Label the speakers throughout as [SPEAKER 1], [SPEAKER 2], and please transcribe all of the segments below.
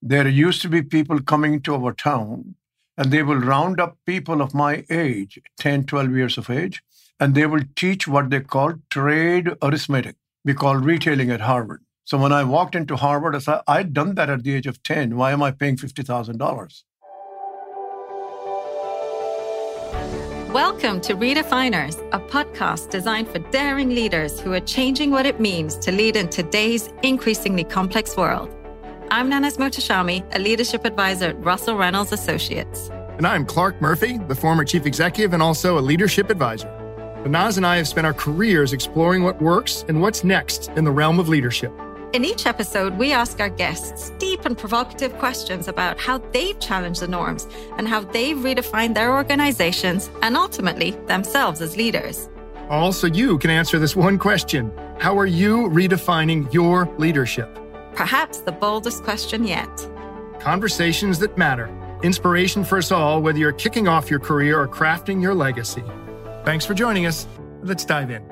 [SPEAKER 1] There used to be people coming to our town and they will round up people of my age, 10, 12 years of age, and they will teach what they call trade arithmetic. We call retailing at Harvard. So when I walked into Harvard, I said, I'd done that at the age of 10. Why am I paying $50,000?
[SPEAKER 2] Welcome to Redefiners, a podcast designed for daring leaders who are changing what it means to lead in today's increasingly complex world. I'm Nanaz Mohtashami, a leadership advisor at Russell Reynolds Associates.
[SPEAKER 3] And I'm Clarke Murphy, the former chief executive and also a leadership advisor. Nanaz and I have spent our careers exploring what works and what's next in the realm of leadership.
[SPEAKER 2] In each episode, we ask our guests deep and provocative questions about how they've challenged the norms and how they've redefined their organizations and ultimately themselves as leaders.
[SPEAKER 3] Also, you can answer this one question How are you redefining your leadership?
[SPEAKER 2] Perhaps the boldest question yet.
[SPEAKER 3] Conversations that matter. Inspiration for us all, whether you're kicking off your career or crafting your legacy. Thanks for joining us. Let's dive in.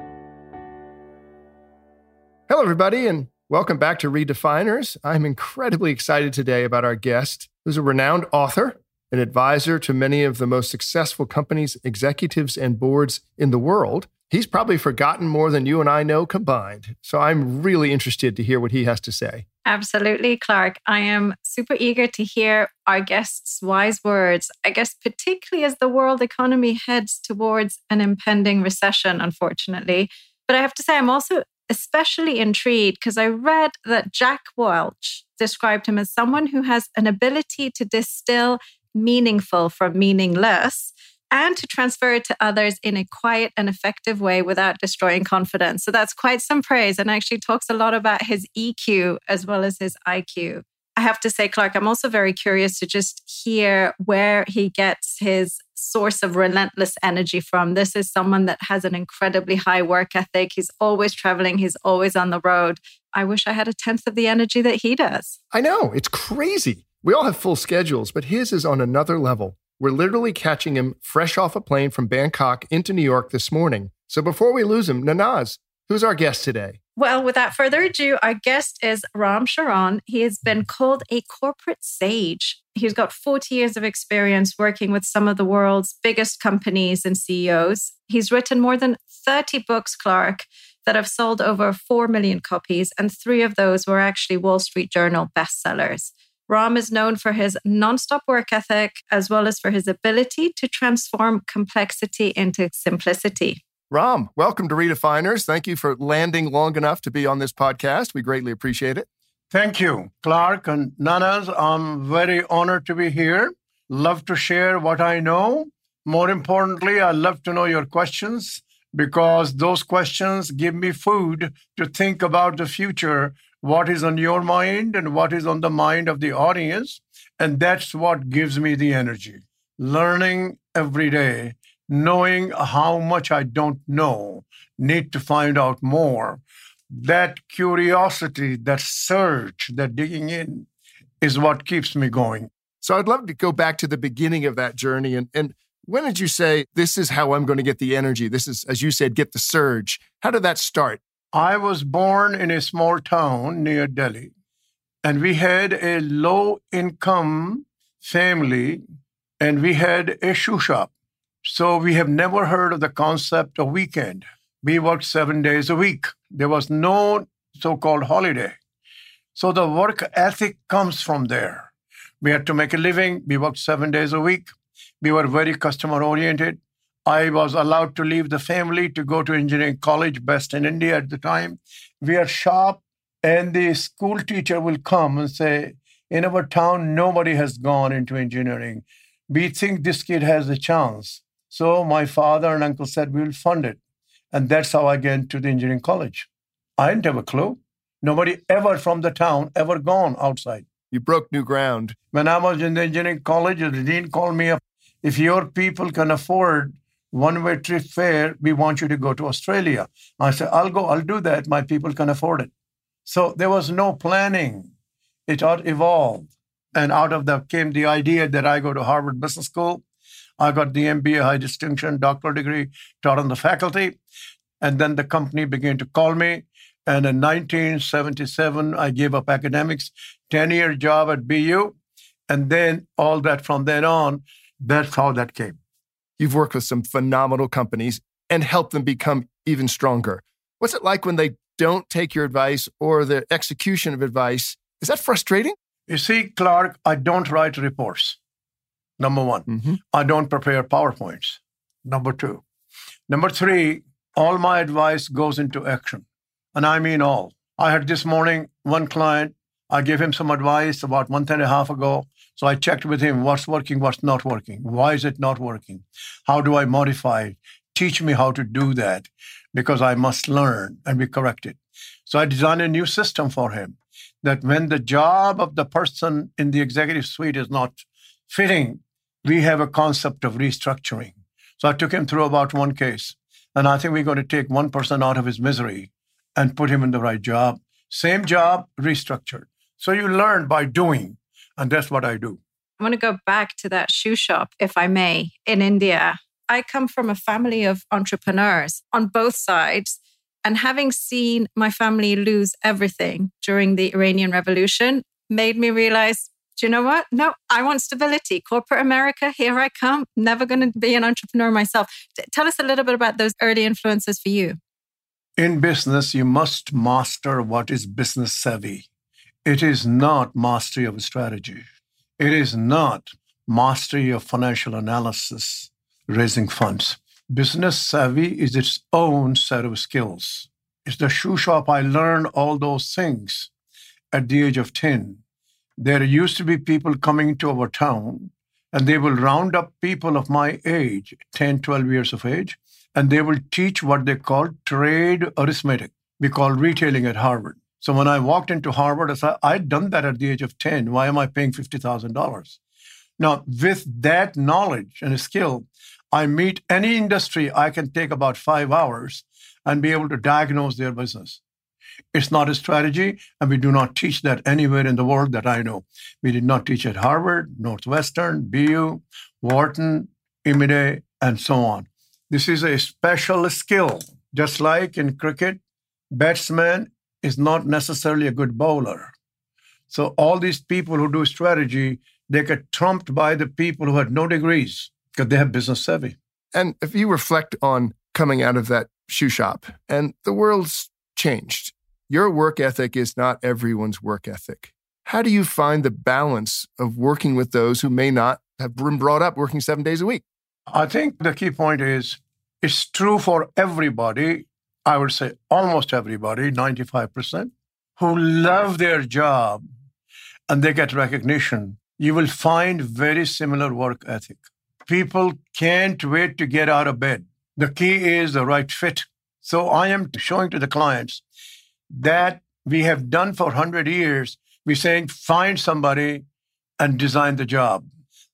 [SPEAKER 3] Hello, everybody, and Welcome back to Redefiners. I'm incredibly excited today about our guest, who's a renowned author, an advisor to many of the most successful companies, executives, and boards in the world. He's probably forgotten more than you and I know combined. So I'm really interested to hear what he has to say.
[SPEAKER 2] Absolutely, Clarke. I am super eager to hear our guest's wise words. I guess, particularly as the world economy heads towards an impending recession, unfortunately. But I have to say, I'm also especially intrigued because I read that Jack Welch described him as someone who has an ability to distill meaningful from meaningless and to transfer it to others in a quiet and effective way without destroying confidence. So that's quite some praise and actually talks a lot about his EQ as well as his IQ. I have to say, Clarke, I'm also very curious to just hear where he gets his source of relentless energy from. This is someone that has an incredibly high work ethic. He's always traveling, he's always on the road. I wish I had a tenth of the energy that he does.
[SPEAKER 3] I know, it's crazy. We all have full schedules, but his is on another level. We're literally catching him fresh off a plane from Bangkok into New York this morning. So before we lose him, Nanaz, who's our guest today?
[SPEAKER 2] Well, without further ado, our guest is Ram Charan. He has been called a corporate sage. He's got 40 years of experience working with some of the world's biggest companies and CEOs. He's written more than 30 books, Clarke, that have sold over 4 million copies, and three of those were actually Wall Street Journal bestsellers. Ram is known for his nonstop work ethic as well as for his ability to transform complexity into simplicity.
[SPEAKER 3] Ram, welcome to Redefiners. Thank you for landing long enough to be on this podcast. We greatly appreciate it.
[SPEAKER 1] Thank you, Clarke and Nanaz. I'm very honored to be here. Love to share what I know. More importantly, I love to know your questions because those questions give me food to think about the future, what is on your mind and what is on the mind of the audience. And that's what gives me the energy. Learning every day knowing how much I don't know, need to find out more. That curiosity, that search, that digging in is what keeps me going.
[SPEAKER 3] So I'd love to go back to the beginning of that journey. And, and when did you say, this is how I'm going to get the energy? This is, as you said, get the surge. How did that start?
[SPEAKER 1] I was born in a small town near Delhi, and we had a low income family, and we had a shoe shop. So we have never heard of the concept of weekend. We worked seven days a week. There was no so called holiday. So the work ethic comes from there. We had to make a living. We worked seven days a week. We were very customer oriented. I was allowed to leave the family to go to engineering college, best in India at the time. We are sharp, and the school teacher will come and say, In our town, nobody has gone into engineering. We think this kid has a chance. So my father and uncle said, we will fund it. And that's how I get into the engineering college. I didn't have a clue. Nobody ever from the town ever gone outside.
[SPEAKER 3] You broke new ground.
[SPEAKER 1] When I was in the engineering college, the dean called me up. If your people can afford one-way trip fare, we want you to go to Australia. I said, I'll go, I'll do that. My people can afford it. So there was no planning. It all evolved. And out of that came the idea that I go to Harvard Business School I got the MBA, high distinction, doctoral degree, taught on the faculty. And then the company began to call me. And in 1977, I gave up academics, 10 year job at BU. And then all that from then on, that's how that came.
[SPEAKER 3] You've worked with some phenomenal companies and helped them become even stronger. What's it like when they don't take your advice or the execution of advice? Is that frustrating?
[SPEAKER 1] You see, Clarke, I don't write reports. Number one,
[SPEAKER 3] Mm-hmm.
[SPEAKER 1] I don't prepare PowerPoints. Number two. Number three, all my advice goes into action. And I mean all. I had this morning one client, I gave him some advice about a month and a half ago. So I checked with him what's working, what's not working. Why is it not working? How do I modify it? Teach me how to do that because I must learn and be corrected. So I designed a new system for him that when the job of the person in the executive suite is not fitting, we have a concept of restructuring. So I took him through about one case, and I think we're going to take one person out of his misery and put him in the right job. Same job, restructured. So you learn by doing, and that's what I do.
[SPEAKER 2] I want to go back to that shoe shop, if I may, in India. I come from a family of entrepreneurs on both sides. And having seen my family lose everything during the Iranian Revolution made me realize do you know what? No, I want stability. Corporate America, here I come. Never going to be an entrepreneur myself. Tell us a little bit about those early influences for you.
[SPEAKER 1] In business, you must master what is business savvy. It is not mastery of strategy. It is not mastery of financial analysis, raising funds. Business savvy is its own set of skills. It's the shoe shop I learned all those things at the age of 10. There used to be people coming to our town, and they will round up people of my age, 10, 12 years of age, and they will teach what they call trade arithmetic. We call retailing at Harvard. So when I walked into Harvard, I said, I'd done that at the age of 10. Why am I paying $50,000? Now, with that knowledge and skill, I meet any industry, I can take about five hours and be able to diagnose their business. It's not a strategy, and we do not teach that anywhere in the world that I know. We did not teach at Harvard, Northwestern, BU, Wharton, IMD, and so on. This is a special skill. Just like in cricket, batsman is not necessarily a good bowler. So all these people who do strategy, they get trumped by the people who had no degrees because they have business savvy.
[SPEAKER 3] And if you reflect on coming out of that shoe shop and the world's changed, your work ethic is not everyone's work ethic. How do you find the balance of working with those who may not have been brought up working seven days a week?
[SPEAKER 1] I think the key point is it's true for everybody. I would say almost everybody, 95%, who love their job and they get recognition. You will find very similar work ethic. People can't wait to get out of bed. The key is the right fit. So I am showing to the clients that we have done for 100 years. We're saying find somebody and design the job.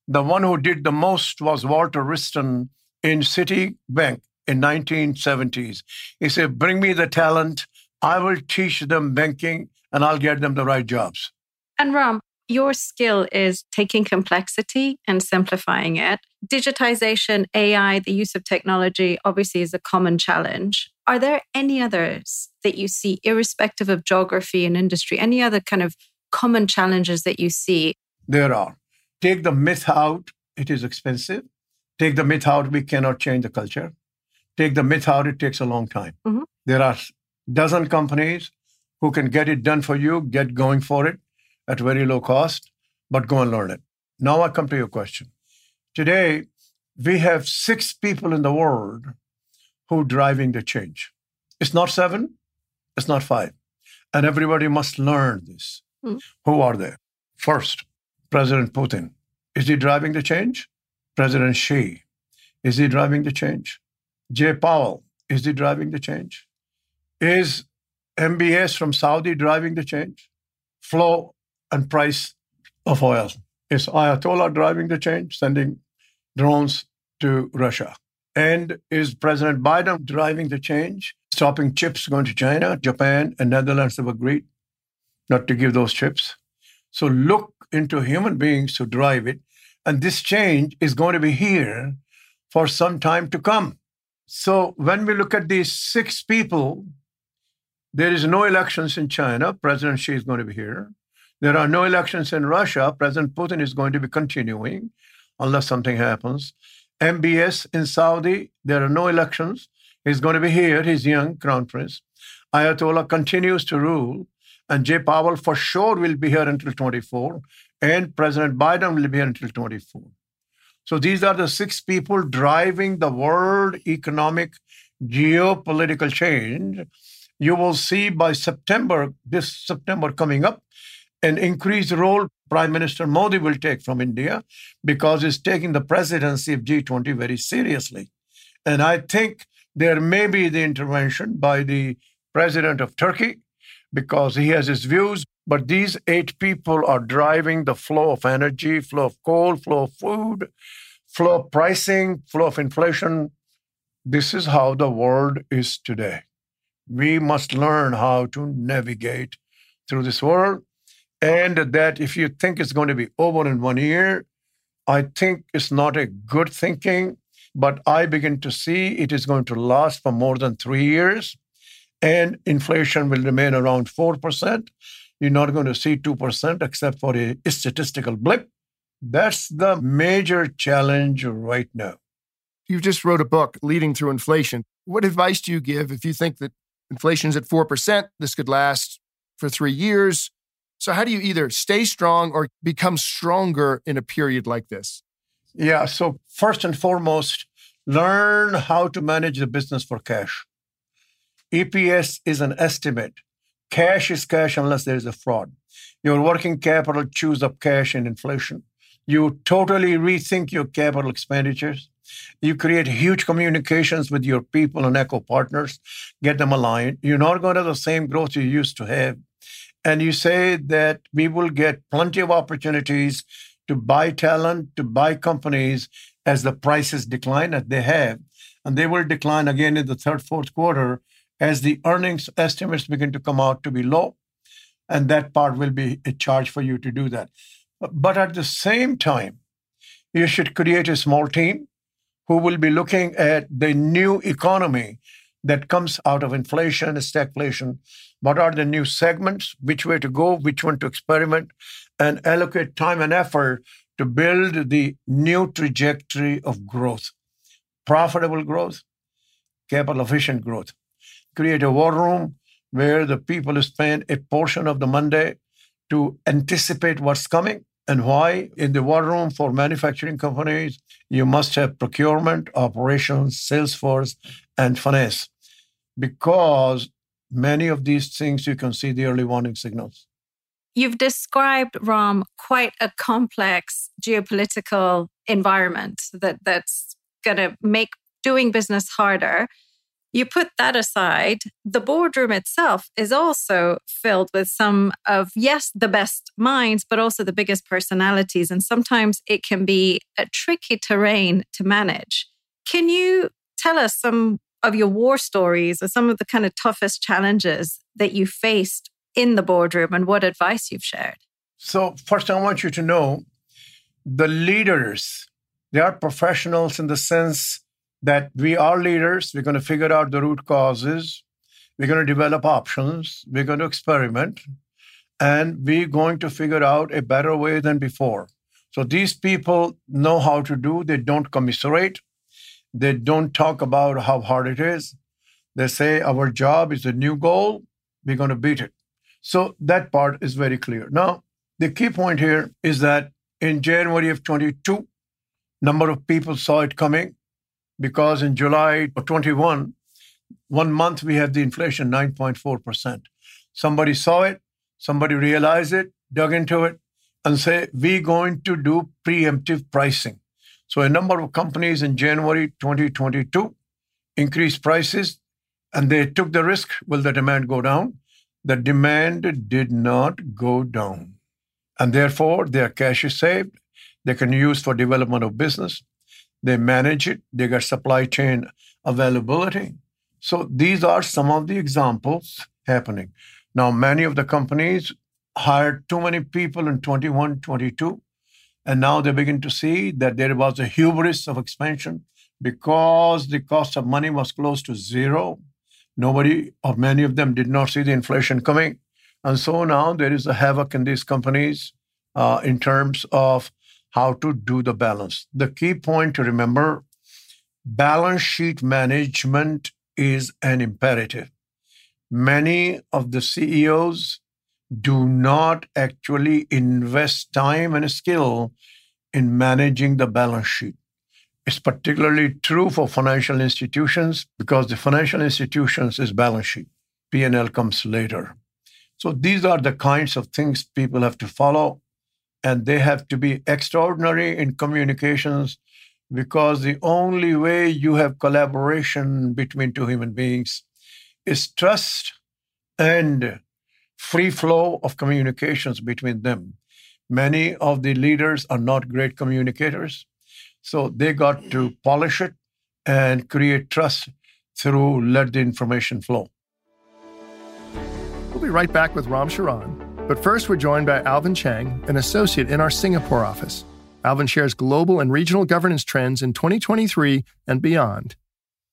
[SPEAKER 1] The one who did the most was Walter Wriston in Citibank in 1970s. He said, bring me the talent. I will teach them banking and I'll get them the right jobs.
[SPEAKER 2] And Ram, your skill is taking complexity and simplifying it. Digitization, AI, the use of technology obviously is a common challenge. Are there any others that you see, irrespective of geography and industry, any other kind of common challenges that you see?
[SPEAKER 1] There are. Take the myth out, it is expensive. Take the myth out, we cannot change the culture. Take the myth out, it takes a long time.
[SPEAKER 2] Mhm.
[SPEAKER 1] There are dozen companies who can get it done for you, get going for it at very low cost, but go and learn it. Now I come to your question. Today, we have six people in the world who are driving the change. It's not seven, it's not five. And everybody must learn this.
[SPEAKER 2] Mm.
[SPEAKER 1] Who are they? First, President Putin. Is he driving the change? President Xi. Is he driving the change? Jay Powell. Is he driving the change? Is MBS from Saudi driving the change? Flow and price of oil. Is Ayatollah driving the change, sending drones to Russia? And is President Biden driving the change, stopping chips going to China? Japan and Netherlands have agreed not to give those chips. So look into human beings who drive it. And this change is going to be here for some time to come. So when we look at these six people, There is no elections in China. President Xi is going to be here. There are no elections in Russia. President Putin is going to be continuing unless something happens. MBS in Saudi, there are no elections. He's going to be here. He's young, crown prince. Ayatollah continues to rule. And Jay Powell for sure will be here until 24. And President Biden will be here until 24. So these are the six people driving the world economic geopolitical change. You will see by September, this September coming up, an increased role Prime Minister Modi will take from India because he's taking the presidency of G20 very seriously. And I think there may be the intervention by the president of Turkey because he has his views. But these eight people are driving the flow of energy, flow of coal, flow of food, flow of pricing, flow of inflation. This is how the world is today. We must learn how to navigate through this world. And that if you think it's going to be over in one year, I think it's not a good thinking. But I begin to see it is going to last for more than three years and inflation will remain around 4%. You're not going to see 2% except for a statistical blip. That's the major challenge right now.
[SPEAKER 3] You just wrote a book, Leading Through Inflation. What advice do you give if you think that inflation's at 4%, this could last for three years? So, how do you either stay strong or become stronger in a period like this?
[SPEAKER 1] Yeah. So, first and foremost, learn how to manage the business for cash. EPS is an estimate. Cash is cash unless there is a fraud. Your working capital chews up cash and inflation. You totally rethink your capital expenditures. You create huge communications with your people and eco partners, get them aligned. You're not going to have the same growth you used to have. And you say that we will get plenty of opportunities to buy talent, to buy companies as the prices decline, as they have. And they will decline again in the third, fourth quarter as the earnings estimates begin to come out to be low. And that part will be a charge for you to do that. But at the same time, you should create a small team who will be looking at the new economy that comes out of inflation, stagflation. What are the new segments? Which way to go? Which one to experiment? And allocate time and effort to build the new trajectory of growth profitable growth, capital efficient growth create a war room where the people spend a portion of the Monday to anticipate what's coming and why. In the war room for manufacturing companies, you must have procurement, operations, sales force, and finance because many of these things you can see the early warning signals.
[SPEAKER 2] You've described, Ram, quite a complex geopolitical environment that, that's going to make doing business harder. You put that aside, the boardroom itself is also filled with some of, yes, the best minds, but also the biggest personalities. And sometimes it can be a tricky terrain to manage. Can you tell us some of your war stories or some of the kind of toughest challenges that you faced in the boardroom and what advice you've shared?
[SPEAKER 1] So, first, I want you to know the leaders, they are professionals in the sense that we are leaders. We're going to figure out the root causes. We're going to develop options. We're going to experiment. And we're going to figure out a better way than before. So these people know how to do, they don't commiserate. They don't talk about how hard it is. They say, Our job is a new goal. We're going to beat it. So that part is very clear. Now, the key point here is that in January of 22, number of people saw it coming because in July of 21, one month we had the inflation 9.4%. Somebody saw it, somebody realized it, dug into it, and say, we're going to do preemptive pricing. So a number of companies in January 2022 increased prices and they took the risk. Will the demand go down? The demand did not go down. And therefore, their cash is saved. They can use for development of business. They manage it, they get supply chain availability. So these are some of the examples happening. Now, many of the companies hired too many people in 21, 22, and now they begin to see that there was a hubris of expansion because the cost of money was close to zero. Nobody or many of them did not see the inflation coming. And so now there is a havoc in these companies uh, in terms of how to do the balance. The key point to remember balance sheet management is an imperative. Many of the CEOs do not actually invest time and skill in managing the balance sheet. It's particularly true for financial institutions because the financial institutions is balance sheet. P&L comes later. So these are the kinds of things people have to follow and they have to be extraordinary in communications because the only way you have collaboration between two human beings is trust and free flow of communications between them. Many of the leaders are not great communicators, so they got to polish it and create trust through let the information flow.
[SPEAKER 3] We'll be right back with Ram Charan. But first, we're joined by Alvin Chang, an associate in our Singapore office. Alvin shares global and regional governance trends in 2023 and beyond.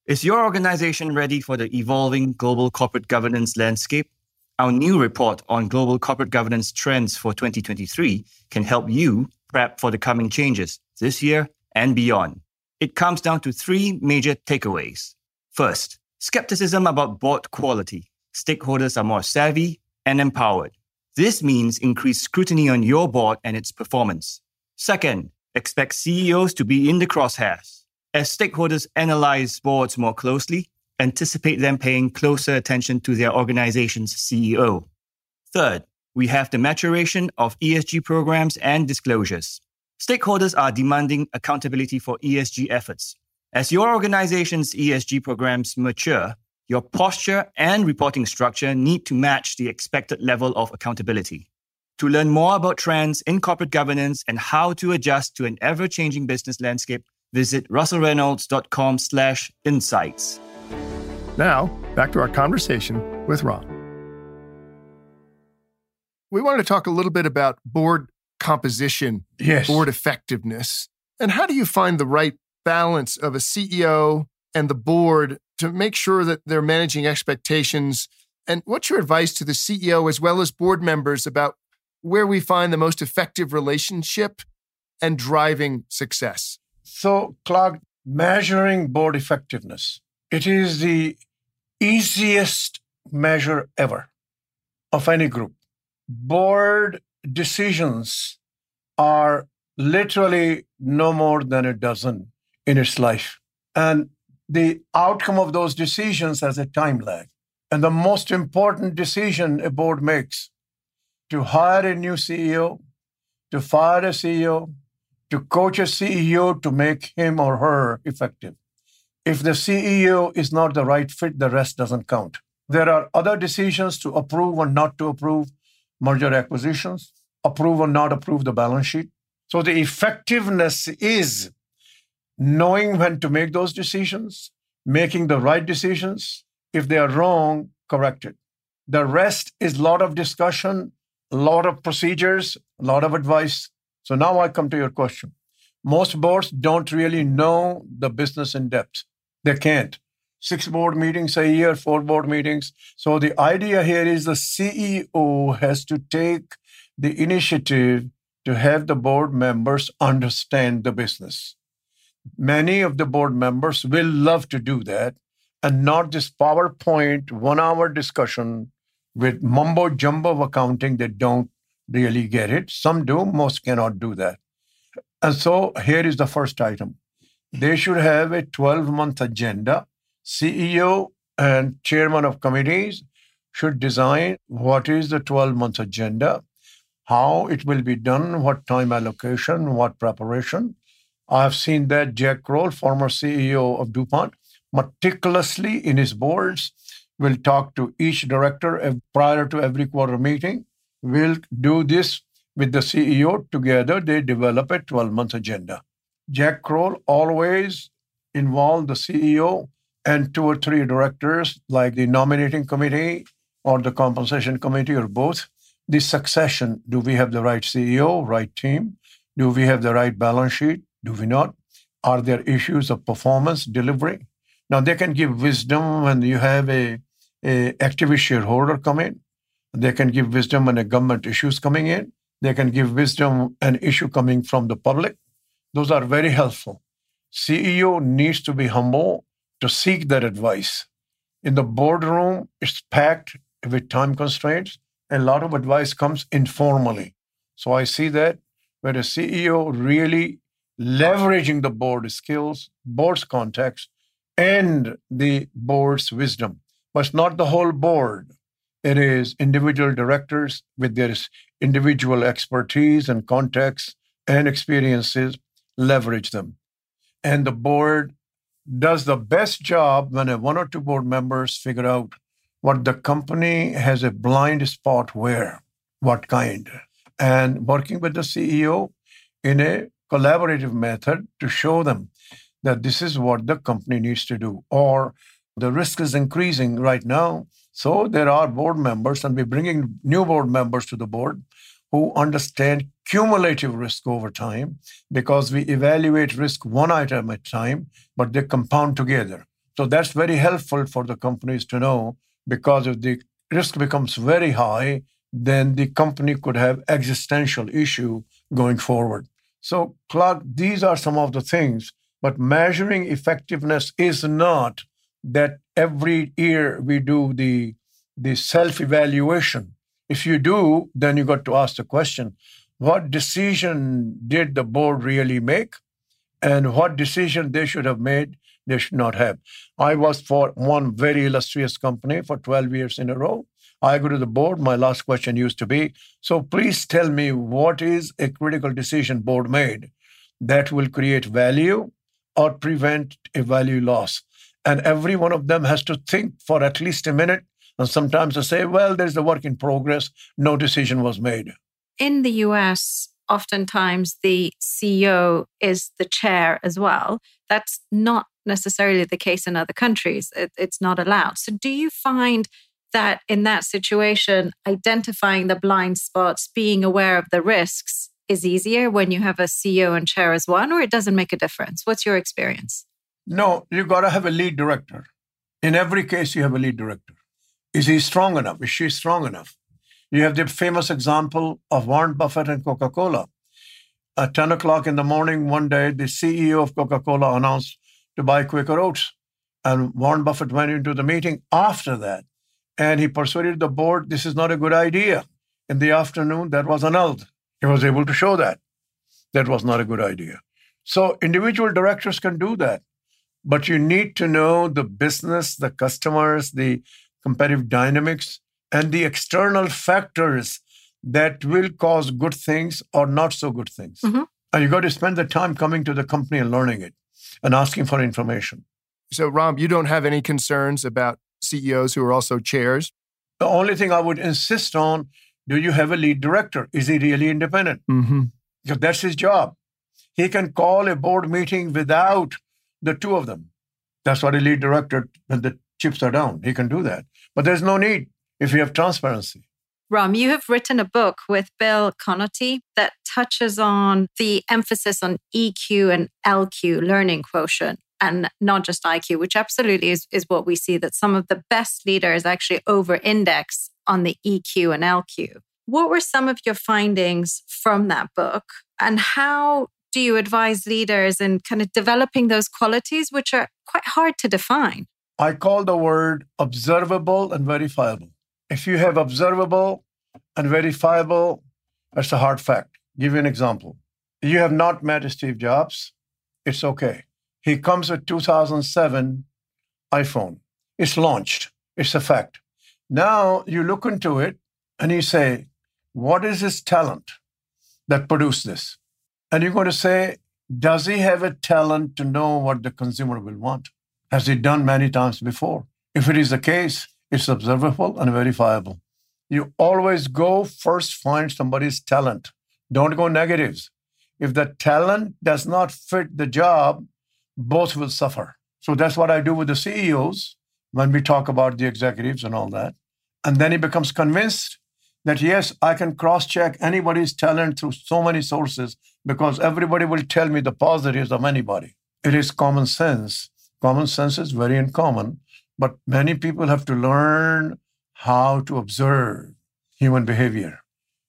[SPEAKER 4] Is your organization ready for the evolving global corporate governance landscape? Our new report on global corporate governance trends for 2023 can help you prep for the coming changes this year and beyond. It comes down to three major takeaways. First, skepticism about board quality. Stakeholders are more savvy and empowered. This means increased scrutiny on your board and its performance. Second, expect CEOs to be in the crosshairs. As stakeholders analyze boards more closely, anticipate them paying closer attention to their organization's CEO. Third, we have the maturation of ESG programs and disclosures. Stakeholders are demanding accountability for ESG efforts. As your organization's ESG programs mature, your posture and reporting structure need to match the expected level of accountability. To learn more about trends in corporate governance and how to adjust to an ever-changing business landscape, visit russellreynolds.com slash insights.
[SPEAKER 3] Now, back to our conversation with Ron. We wanted to talk a little bit about board composition,
[SPEAKER 1] Yes.
[SPEAKER 3] board effectiveness, and how do you find the right balance of a CEO and the board to make sure that they're managing expectations? And what's your advice to the CEO as well as board members about where we find the most effective relationship and driving success?
[SPEAKER 1] So, Clarke, measuring board effectiveness, it is the easiest measure ever of any group. Board decisions are literally no more than a dozen in its life. And the outcome of those decisions has a time lag. And the most important decision a board makes to hire a new CEO, to fire a CEO, to coach a CEO to make him or her effective. If the CEO is not the right fit, the rest doesn't count. There are other decisions to approve or not to approve merger acquisitions, approve or not approve the balance sheet. So the effectiveness is knowing when to make those decisions, making the right decisions. If they are wrong, correct it. The rest is a lot of discussion, a lot of procedures, a lot of advice. So now I come to your question. Most boards don't really know the business in depth. They can't. Six board meetings a year, four board meetings. So the idea here is the CEO has to take the initiative to have the board members understand the business. Many of the board members will love to do that and not this PowerPoint one hour discussion with mumbo jumbo of accounting that don't really get it. Some do, most cannot do that. And so here is the first item. They should have a 12 month agenda. CEO and chairman of committees should design what is the 12 month agenda, how it will be done, what time allocation, what preparation. I've seen that Jack Krol, former CEO of DuPont, meticulously in his boards will talk to each director prior to every quarter meeting. We'll do this with the CEO together. They develop a 12 month agenda. Jack Krol always involved the CEO and two or three directors, like the nominating committee or the compensation committee or both. The succession do we have the right CEO, right team? Do we have the right balance sheet? Do we not? Are there issues of performance, delivery? Now, they can give wisdom when you have a a activist shareholder come in. They can give wisdom when a government issues coming in. They can give wisdom an issue coming from the public. Those are very helpful. CEO needs to be humble to seek that advice. In the boardroom, it's packed with time constraints, a lot of advice comes informally. So I see that where a CEO really leveraging the board skills, board's context, and the board's wisdom. But it's not the whole board. It is individual directors with their individual expertise and context and experiences, leverage them. And the board does the best job when a one or two board members figure out what the company has a blind spot where, what kind, and working with the CEO in a collaborative method to show them that this is what the company needs to do, or the risk is increasing right now. So there are board members, and we're bringing new board members to the board who understand cumulative risk over time because we evaluate risk one item at a time, but they compound together. So that's very helpful for the companies to know because if the risk becomes very high, then the company could have existential issue going forward. So, Clarke, these are some of the things, but measuring effectiveness is not that every year we do the, the self evaluation. If you do, then you got to ask the question what decision did the board really make? And what decision they should have made, they should not have. I was for one very illustrious company for 12 years in a row. I go to the board. My last question used to be So please tell me what is a critical decision board made that will create value or prevent a value loss? And every one of them has to think for at least a minute. And sometimes they say, well, there's a work in progress. No decision was made.
[SPEAKER 2] In the US, oftentimes the CEO is the chair as well. That's not necessarily the case in other countries. It, it's not allowed. So, do you find that in that situation, identifying the blind spots, being aware of the risks is easier when you have a CEO and chair as one, or it doesn't make a difference? What's your experience?
[SPEAKER 1] No, you got to have a lead director. In every case, you have a lead director. Is he strong enough? Is she strong enough? You have the famous example of Warren Buffett and Coca Cola. At 10 o'clock in the morning, one day, the CEO of Coca Cola announced to buy Quaker Oats. And Warren Buffett went into the meeting after that and he persuaded the board this is not a good idea. In the afternoon, that was annulled. He was able to show that that was not a good idea. So individual directors can do that, but you need to know the business, the customers, the competitive dynamics, and the external factors that will cause good things or not so good things. Mm-hmm. And you got to spend the time coming to the company and learning it and asking for information.
[SPEAKER 3] So, Ram, you don't have any concerns about CEOs who are also chairs?
[SPEAKER 1] The only thing I would insist on do you have a lead director? Is he really independent?
[SPEAKER 3] Mm-hmm.
[SPEAKER 1] Because that's his job. He can call a board meeting without the two of them. That's what a lead director, when the chips are down, he can do that. But there's no need if you have transparency.
[SPEAKER 2] Ram, you have written a book with Bill Conaty that touches on the emphasis on EQ and LQ learning quotient and not just IQ, which absolutely is, is what we see that some of the best leaders actually over index on the EQ and LQ. What were some of your findings from that book? And how do you advise leaders in kind of developing those qualities, which are quite hard to define?
[SPEAKER 1] I call the word observable and verifiable. If you have observable and verifiable, that's a hard fact. Give you an example. You have not met Steve Jobs, it's okay. He comes with 2007 iPhone. It's launched. It's a fact. Now you look into it and you say, what is his talent that produced this? And you're going to say, does he have a talent to know what the consumer will want? Has he done many times before? If it is the case, it's observable and verifiable. You always go first find somebody's talent. Don't go negatives. If the talent does not fit the job, both will suffer. So that's what I do with the CEOs when we talk about the executives and all that. And then he becomes convinced that yes, I can cross check anybody's talent through so many sources because everybody will tell me the positives of anybody. It is common sense. Common sense is very uncommon But many people have to learn how to observe human behavior.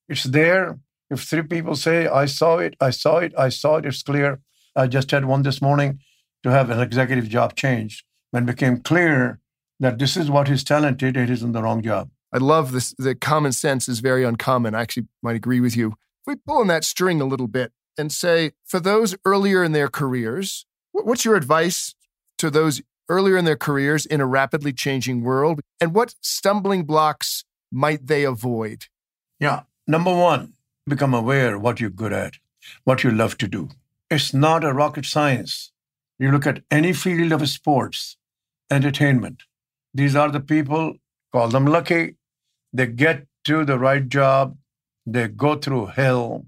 [SPEAKER 1] It's there. If three people say, I saw it, I saw it, I saw it, it's clear. I just had one this morning to have an executive job changed when it became clear that this is what he's talented, it is in the wrong job.
[SPEAKER 3] I love this. The common sense is very uncommon. I actually might agree with you. If we pull on that string a little bit and say, for those earlier in their careers, what's your advice to those earlier in their careers in a rapidly changing world? And what stumbling blocks might they avoid?
[SPEAKER 1] Yeah. Number one, become aware what you're good at, what you love to do. It's not a rocket science. You look at any field of sports, entertainment. These are the people, call them lucky. They get to the right job. They go through hell.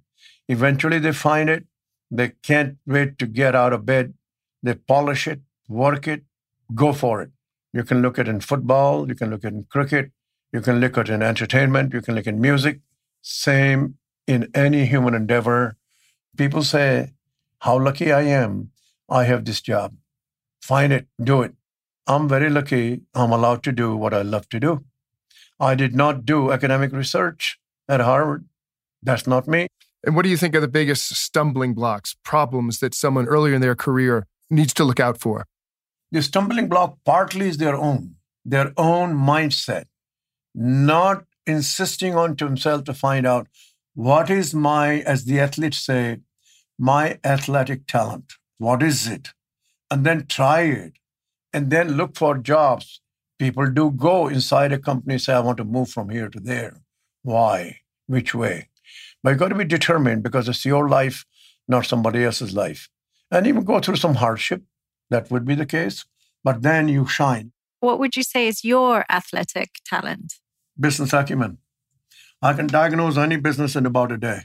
[SPEAKER 1] Eventually they find it. They can't wait to get out of bed. They polish it, work it, go for it. You can look at in football, you can look at in cricket, you can look at in entertainment, you can look at in music. Same in any human endeavor. People say, How lucky I am, I have this job. Find it, do it. I'm very lucky I'm allowed to do what I love to do. I did not do academic research at Harvard. That's not me.
[SPEAKER 3] And what do you think are the biggest stumbling blocks, problems that someone earlier in their career needs to look out for?
[SPEAKER 1] The stumbling block partly is their own, their own mindset, not insisting on to himself to find out what is my, as the athletes say, my athletic talent. What is it? And then try it. And then look for jobs. People do go inside a company, say, I want to move from here to there. Why? Which way? But you've got to be determined because it's your life, not somebody else's life. And even go through some hardship. That would be the case. But then you shine.
[SPEAKER 2] What would you say is your athletic talent?
[SPEAKER 1] Business acumen. I can diagnose any business in about a day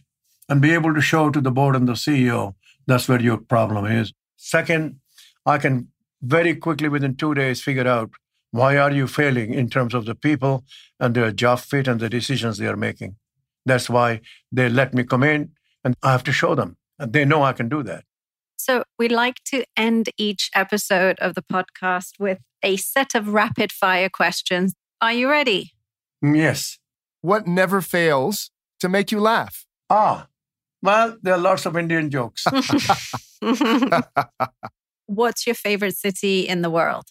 [SPEAKER 1] and be able to show to the board and the CEO that's where your problem is. Second, I can very quickly within two days figure out why are you failing in terms of the people and their job fit and the decisions they are making. That's why they let me come in and I have to show them. And they know I can do that.
[SPEAKER 2] So we like to end each episode of the podcast with a set of rapid fire questions. Are you ready?
[SPEAKER 1] Yes.
[SPEAKER 3] What never fails to make you laugh?
[SPEAKER 1] Ah, well, there are lots of Indian jokes.
[SPEAKER 2] What's your favorite city in the world?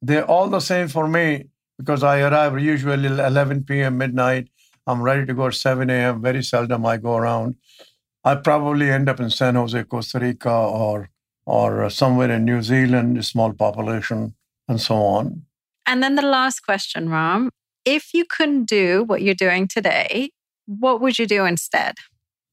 [SPEAKER 1] They're all the same for me because I arrive usually 11 p.m., midnight. I'm ready to go at 7 a.m. Very seldom I go around. I probably end up in San Jose, Costa Rica, or or somewhere in New Zealand, a small population, and so on.
[SPEAKER 2] And then the last question, Ram. If you couldn't do what you're doing today, what would you do instead?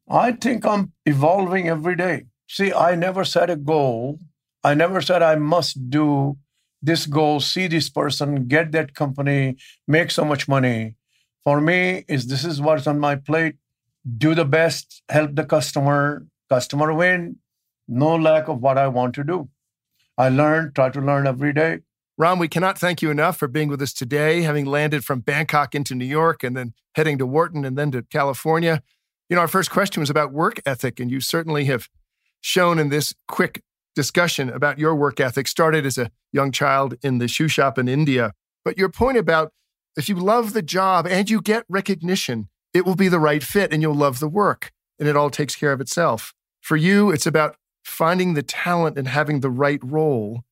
[SPEAKER 1] I think I'm evolving every day. See, I never set a goal. I never said I must do this goal, see this person, get that company, make so much money. For me, is this is what's on my plate. Do the best, help the customer, customer win. No lack of what I want to do. I learn, try to learn every day.
[SPEAKER 3] Ram, we cannot thank you enough for being with us today, having landed from Bangkok into New York and then heading to Wharton and then to California. You know, our first question was about work ethic, and you certainly have shown in this quick discussion about your work ethic started as a young child in the shoe shop in India. But your point about if you love the job and you get recognition, it will be the right fit and you'll love the work and it all takes care of itself. For you, it's about finding the talent and having the right role.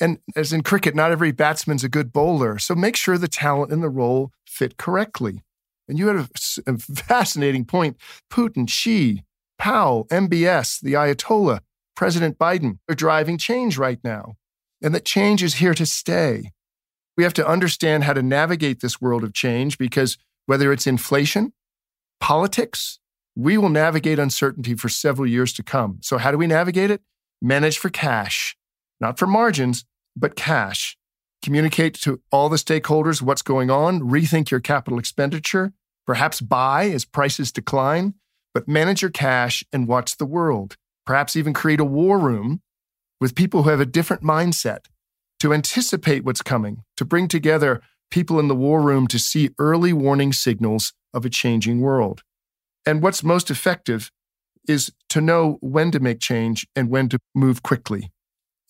[SPEAKER 3] And as in cricket, not every batsman's a good bowler. So make sure the talent and the role fit correctly. And you had a, a fascinating point. Putin, Xi, Powell, MBS, the Ayatollah, President Biden are driving change right now, and that change is here to stay. We have to understand how to navigate this world of change because whether it's inflation, politics, we will navigate uncertainty for several years to come. So, how do we navigate it? Manage for cash, not for margins, but cash. Communicate to all the stakeholders what's going on, rethink your capital expenditure, perhaps buy as prices decline, but manage your cash and watch the world perhaps even create a war room with people who have a different mindset to anticipate what's coming, to bring together people in the war room to see early warning signals of a changing world. And what's most effective is to know when to make change and when to move quickly.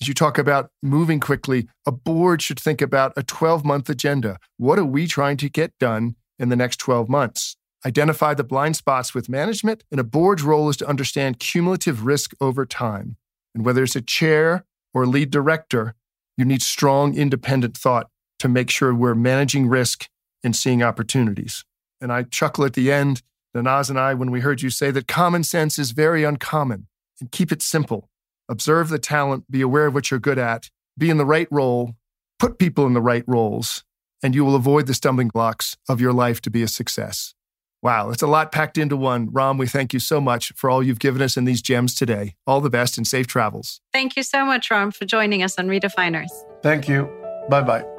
[SPEAKER 3] As you talk about moving quickly, a board should think about a 12 month agenda. What are we trying to get done in the next 12 months? Identify the blind spots with management, and a board's role is to understand cumulative risk over time. And whether it's a chair or lead director, you need strong independent thought to make sure we're managing risk and seeing opportunities. And I chuckle at the end, Nanaz and I, when we heard you say that common sense is very uncommon and keep it simple. Observe the talent, be aware of what you're good at, be in the right role, put people in the right roles, and you will avoid the stumbling blocks of your life to be a success. Wow, it's a lot packed into one. Ram, we thank you so much for all you've given us in these gems today. All the best and safe travels.
[SPEAKER 2] Thank you so much, Ram, for joining us on Redefiners.
[SPEAKER 1] Thank you. Bye bye.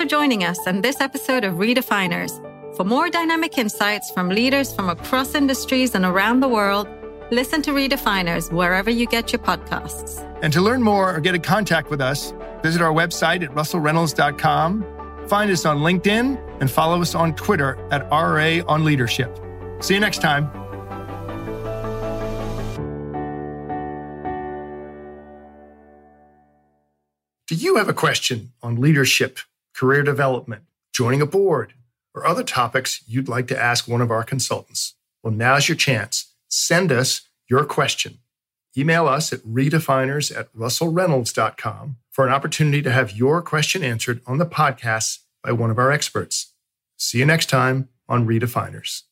[SPEAKER 2] For joining us on this episode of Redefiners. For more dynamic insights from leaders from across industries and around the world, listen to Redefiners wherever you get your podcasts.
[SPEAKER 3] And to learn more or get in contact with us, visit our website at russellreynolds.com Find us on LinkedIn and follow us on Twitter at RA on Leadership. See you next time. Do you have a question on leadership, career development, joining a board, or other topics you'd like to ask one of our consultants? Well, now's your chance. Send us your question. Email us at redefiners at russellreynolds.com for an opportunity to have your question answered on the podcast by one of our experts. See you next time on Redefiners.